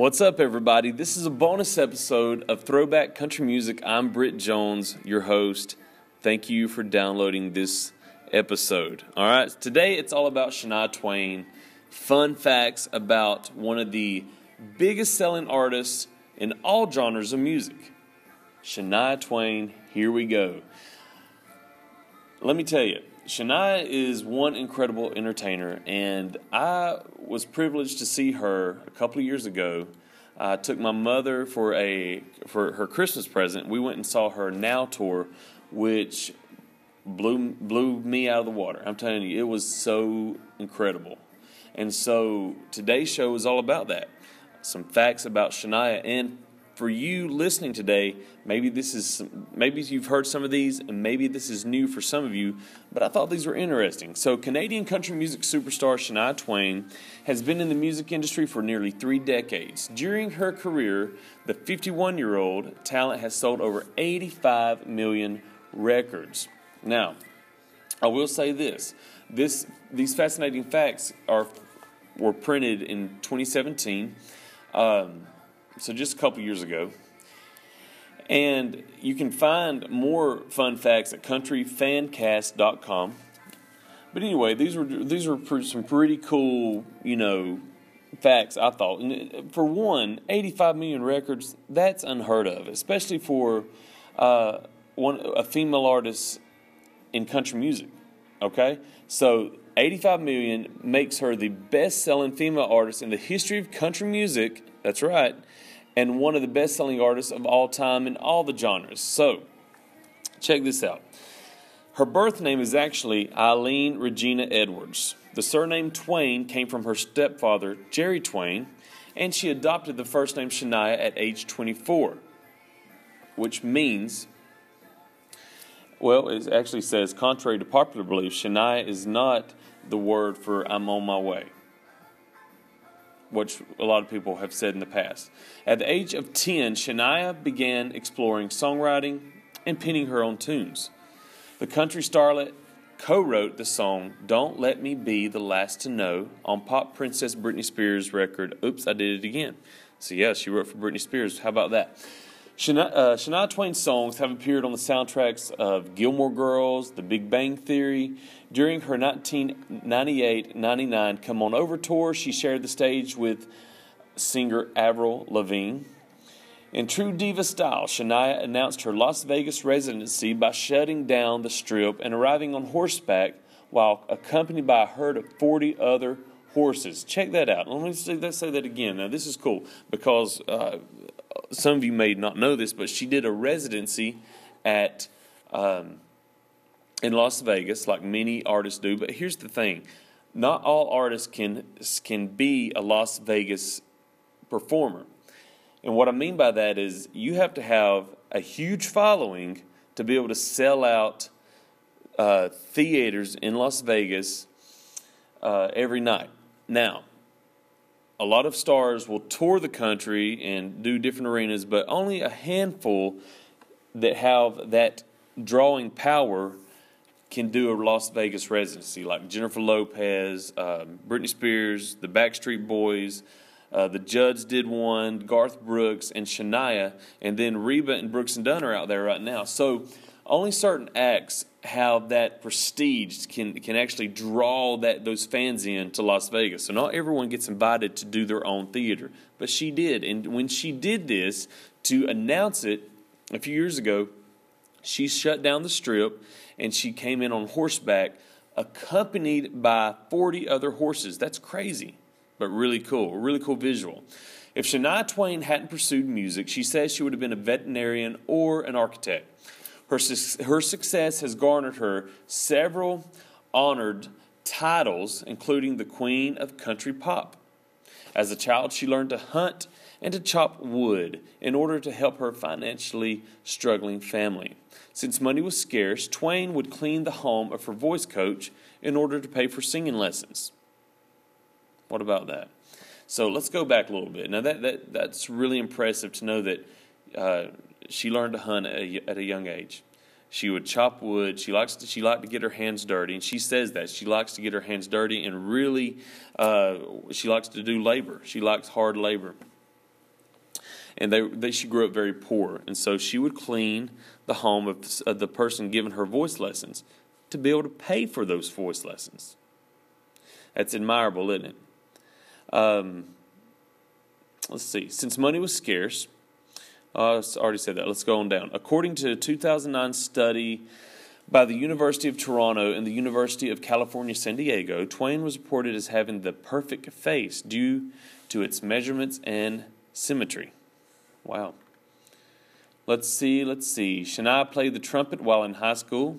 What's up, everybody? This is a bonus episode of Throwback Country Music. I'm Britt Jones, your host. Thank you for downloading this episode. All right, today it's all about Shania Twain. Fun facts about one of the biggest selling artists in all genres of music. Shania Twain, here we go. Let me tell you, Shania is one incredible entertainer, and I was privileged to see her a couple of years ago. I took my mother for a for her Christmas present. We went and saw her Now tour, which blew blew me out of the water. I'm telling you, it was so incredible. And so today's show is all about that. Some facts about Shania and for you listening today, maybe this is maybe you've heard some of these, and maybe this is new for some of you. But I thought these were interesting. So, Canadian country music superstar Shania Twain has been in the music industry for nearly three decades. During her career, the 51-year-old talent has sold over 85 million records. Now, I will say this: this these fascinating facts are were printed in 2017. Um, so just a couple years ago. And you can find more fun facts at countryfancast.com. But anyway, these were these were some pretty cool, you know, facts I thought. And for one, 85 million records, that's unheard of, especially for uh, one a female artist in country music. Okay? So 85 million makes her the best-selling female artist in the history of country music. That's right and one of the best selling artists of all time in all the genres. So, check this out. Her birth name is actually Eileen Regina Edwards. The surname Twain came from her stepfather, Jerry Twain, and she adopted the first name Shania at age 24, which means, well, it actually says, contrary to popular belief, Shania is not the word for I'm on my way which a lot of people have said in the past. At the age of 10, Shania began exploring songwriting and penning her own tunes. The country starlet co wrote the song Don't Let Me Be the Last to Know on pop princess Britney Spears' record Oops, I Did It Again. So, yeah, she wrote for Britney Spears. How about that? Shania, uh, Shania Twain's songs have appeared on the soundtracks of Gilmore Girls, The Big Bang Theory. During her 1998 99 Come On Over tour, she shared the stage with singer Avril Lavigne. In true diva style, Shania announced her Las Vegas residency by shutting down the strip and arriving on horseback while accompanied by a herd of 40 other horses. Check that out. Let me say, that again. Now, this is cool because uh, some of you may not know this, but she did a residency at um, in Las Vegas, like many artists do. But here's the thing: not all artists can can be a Las Vegas performer. And what I mean by that is you have to have a huge following to be able to sell out uh, theaters in Las Vegas uh, every night. Now, a lot of stars will tour the country and do different arenas, but only a handful that have that drawing power can do a Las Vegas residency, like Jennifer Lopez, um, Britney Spears, the Backstreet Boys. Uh, the Judds did one, Garth Brooks and Shania, and then Reba and Brooks and Dunn are out there right now. So only certain acts have that prestige can can actually draw that those fans in to Las Vegas. So not everyone gets invited to do their own theater, but she did. And when she did this to announce it a few years ago, she shut down the strip and she came in on horseback accompanied by 40 other horses. That's crazy, but really cool. Really cool visual. If Shania Twain hadn't pursued music, she says she would have been a veterinarian or an architect. Her, her success has garnered her several honored titles, including the Queen of Country Pop. As a child, she learned to hunt and to chop wood in order to help her financially struggling family. Since money was scarce, Twain would clean the home of her voice coach in order to pay for singing lessons. What about that? So let's go back a little bit. Now, that, that, that's really impressive to know that uh, she learned to hunt at a, young age. She would chop wood. She likes to, she liked to get her hands dirty, and she says that she likes to get her hands dirty and really uh, she likes to do labor. She likes hard labor. and they, they she grew up very poor, and so she would clean the home of, of the person giving her voice lessons to be able to pay for those voice lessons. That's admirable, isn't it? Um, let's see. Since money was scarce, uh, I already said that. Let's go on down. According to a 2009 study by the University of Toronto and the University of California, San Diego, Twain was reported as having the perfect face due to its measurements and symmetry. Wow. Let's see, let's see. Shania played the trumpet while in high school.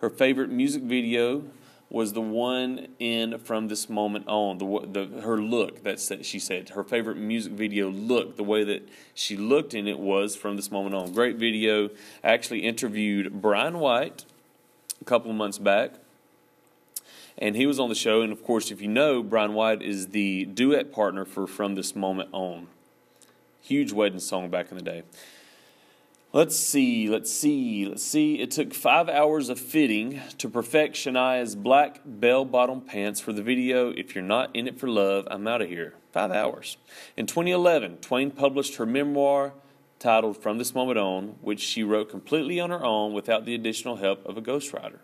Her favorite music video was the one in from this moment on. The, the her look that she said her favorite music video look the way that she looked in it was from this moment on. Great video. I actually interviewed Bryan White a couple of months back, and he was on the show. And of course, if you know, Bryan White is the duet partner for From This Moment On. Huge wedding song back in the day. Let's see, let's see, let's see. It took five hours of fitting to perfect Shania's black bell bottom pants for the video If You're Not In It For Love, I'm Out of Here. Five hours. In 2011, Twain published her memoir titled From This Moment On, which she wrote completely on her own without the additional help of a ghostwriter.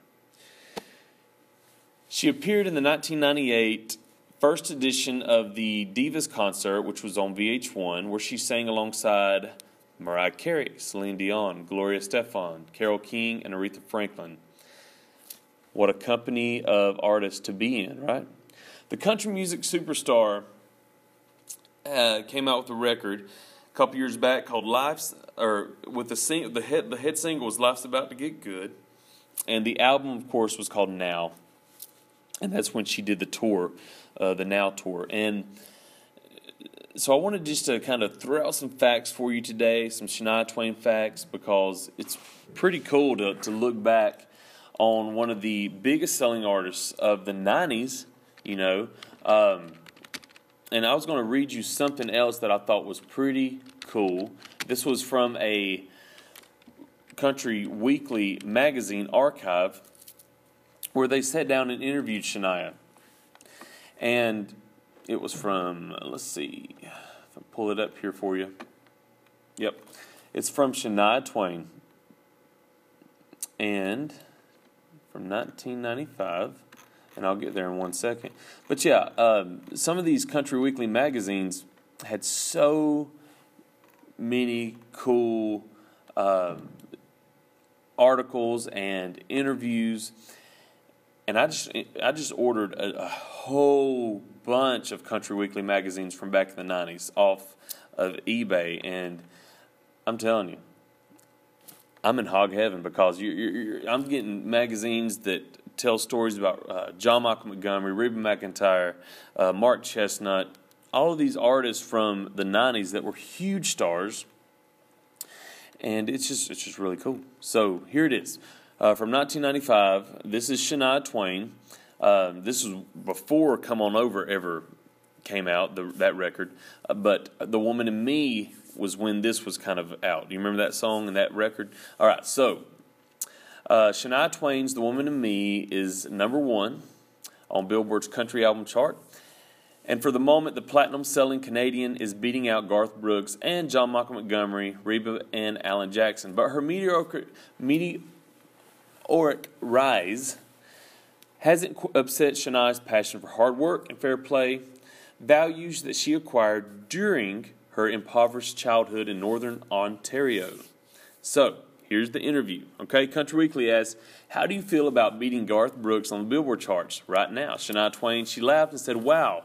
She appeared in the 1998 first edition of the Divas concert, which was on VH1, where she sang alongside Mariah Carey, Celine Dion, Gloria Estefan, Carole King, and Aretha Franklin. What a company of artists to be in, right? The country music superstar uh, came out with a record a couple years back called "Life's," or with the sing- the hit the hit single was "Life's About to Get Good," and the album, of course, was called "Now," and that's when she did the tour, uh, the Now tour, and so I wanted just to kind of throw out some facts for you today, some Shania Twain facts, because it's pretty cool to, to look back on one of the biggest selling artists of the 90s, you know. Um, and I was going to read you something else that I thought was pretty cool. This was from a Country Weekly magazine archive where they sat down and interviewed Shania. And it was from, let's see, if I pull it up here for you. Yep. It's from Shania Twain. And from 1995, and I'll get there in one second. But yeah, um, some of these Country Weekly magazines had so many cool um, articles and interviews, and I just I just ordered a, a whole bunch of Country Weekly magazines from back in the 90s off of eBay. And I'm telling you, I'm in hog heaven because you're, you're, I'm getting magazines that tell stories about uh, John Michael Montgomery, Reba McEntire, uh, Mark Chesnutt, all of these artists from the 90s that were huge stars. And it's just it's just really cool. So here it is. Uh, from 1995, this is Shania Twain. Um, this was before "Come On Over" ever came out, the, that record. Uh, but "The Woman in Me" was when this was kind of out. Do you remember that song and that record? All right, so uh, Shania Twain's "The Woman in Me" is number one on Billboard's country album chart. And for the moment, the platinum selling Canadian is beating out Garth Brooks and John Michael Montgomery, Reba, and Alan Jackson. But her meteoric, meteoric rise hasn't upset Shania's passion for hard work and fair play, values that she acquired during her impoverished childhood in northern Ontario. So, here's the interview. Okay, Country Weekly asks, How do you feel about beating Garth Brooks on the Billboard charts right now? Shania Twain, she laughed and said, Wow.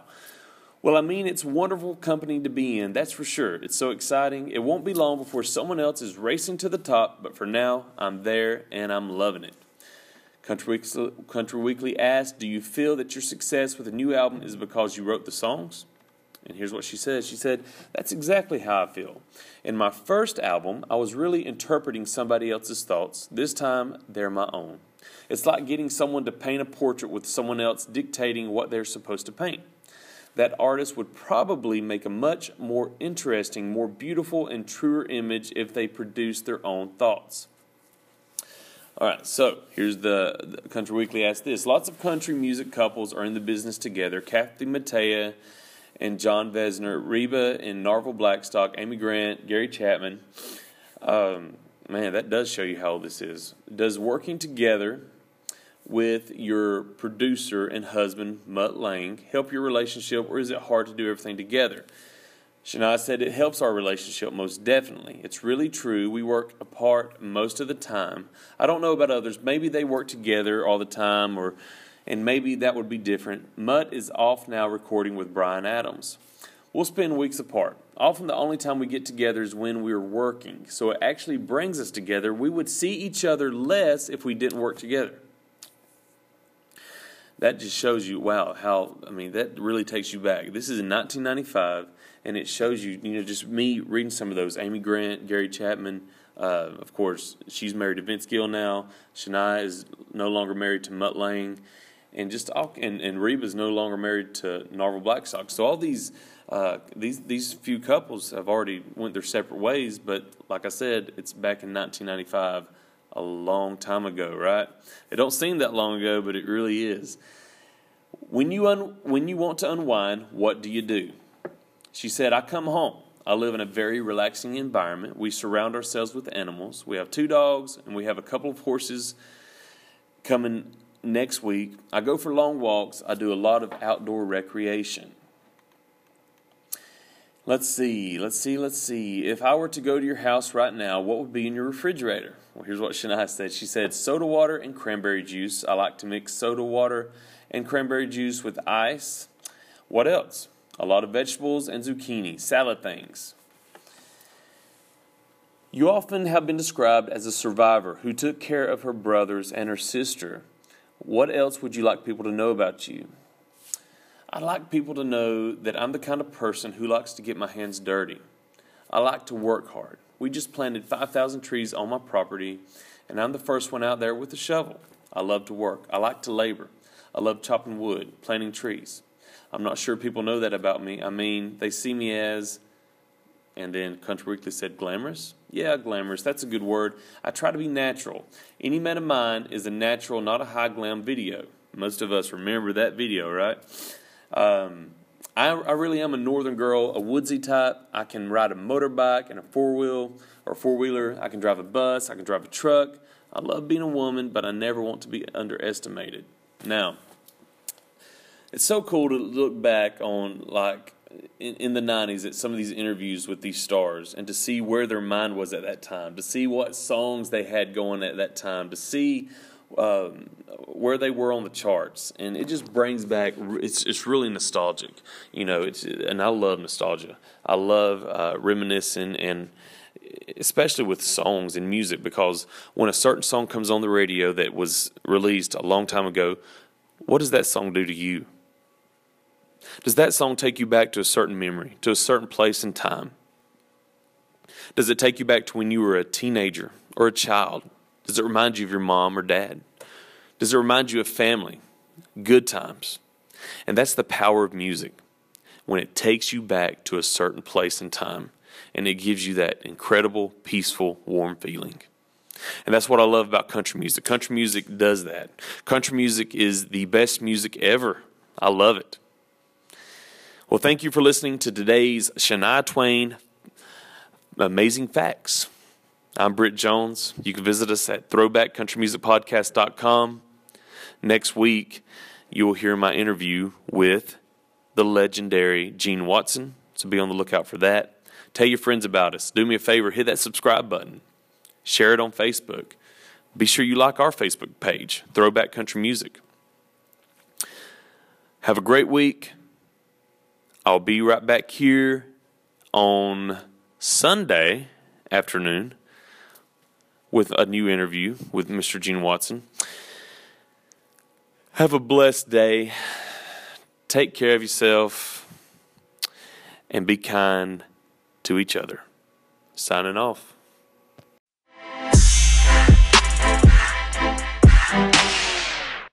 Well, I mean, it's wonderful company to be in, that's for sure. It's so exciting. It won't be long before someone else is racing to the top, but for now, I'm there and I'm loving it. Country Weekly, Country Weekly asked, Do you feel that your success with a new album is because you wrote the songs? And here's what she said. She said, That's exactly how I feel. In my first album, I was really interpreting somebody else's thoughts. This time, they're my own. It's like getting someone to paint a portrait with someone else dictating what they're supposed to paint. That artist would probably make a much more interesting, more beautiful, and truer image if they produced their own thoughts. All right, so here's the, the, Country Weekly asked this. Lots of country music couples are in the business together. Kathy Mattea and Jon Vezner, Reba and Narvel Blackstock, Amy Grant, Gary Chapman. Um, man, that does show you how old this is. Does working together with your producer and husband, Mutt Lange, help your relationship, or is it hard to do everything together? Shania said it helps our relationship most definitely. It's really true. We work apart most of the time. I don't know about others. Maybe they work together all the time, or and maybe that would be different. Mutt is off now recording with Bryan Adams. We'll spend weeks apart. Often the only time we get together is when we're working, so it actually brings us together. We would see each other less if we didn't work together that just shows you, wow, how, I mean, that really takes you back. This is in 1995, and it shows you, you know, just me reading some of those. Amy Grant, Gary Chapman, uh, of course, she's married to Vince Gill now. Shania is no longer married to Mutt Lange. And just all, and, and Reba's no longer married to Narvel Blackstock. So all these uh, these these few couples have already went their separate ways. But like I said, it's back in 1995 a long time ago, right? It don't seem that long ago, but it really is. When you un- when you want to unwind, what do you do? She said, "I come home. I live in a very relaxing environment. We surround ourselves with animals. We have two dogs and we have a couple of horses coming next week. I go for long walks. I do a lot of outdoor recreation." Let's see, let's see, let's see. If I were to go to your house right now, what would be in your refrigerator? Well, here's what Shania said. She said, soda water and cranberry juice. I like to mix soda water and cranberry juice with ice. What else? A lot of vegetables and zucchini, salad things. You often have been described as a survivor who took care of her brothers and her sister. What else would you like people to know about you? I'd like people to know that I'm the kind of person who likes to get my hands dirty. I like to work hard. We just planted 5,000 trees on my property, and I'm the first one out there with a shovel. I love to work. I like to labor. I love chopping wood, planting trees. I'm not sure people know that about me. I mean, they see me as, and then Country Weekly said glamorous. Yeah, glamorous. That's a good word. I try to be natural. Any man of mine is a natural, not a high glam video. Most of us remember that video, right? Um, I, I, really am a northern girl, a woodsy type. I can ride a motorbike and a four wheel or four wheeler. I can drive a bus. I can drive a truck. I love being a woman, but I never want to be underestimated. Now, it's so cool to look back on like in, in, the 90s at some of these interviews with these stars and to see where their mind was at that time, to see what songs they had going at that time, to see um, where they were on the charts, and it just brings back. It's it's really nostalgic, you know. It's and I love nostalgia. I love uh, reminiscing and especially with songs and music because when a certain song comes on the radio that was released a long time ago, what does that song do to you? Does that song take you back to a certain memory, to a certain place and time? Does it take you back to when you were a teenager or a child? Does it remind you of your mom or dad? Does it remind you of family, good times? And that's the power of music when it takes you back to a certain place and time and it gives you that incredible, peaceful, warm feeling. And that's what I love about country music. Country music does that. Country music is the best music ever. I love it. Well, thank you for listening to today's Shania Twain Amazing Facts. I'm Britt Jones. You can visit us at throwbackcountrymusicpodcast.com. Next week, you will hear my interview with the legendary Gene Watson, so be on the lookout for that. Tell your friends about us. Do me a favor, hit that subscribe button. Share it on Facebook. Be sure you like our Facebook page, Throwback Country Music. Have a great week. I'll be right back here on Sunday afternoon with a new interview with Mr. Gene Watson. Have a blessed day. Take care of yourself and be kind to each other. Signing off.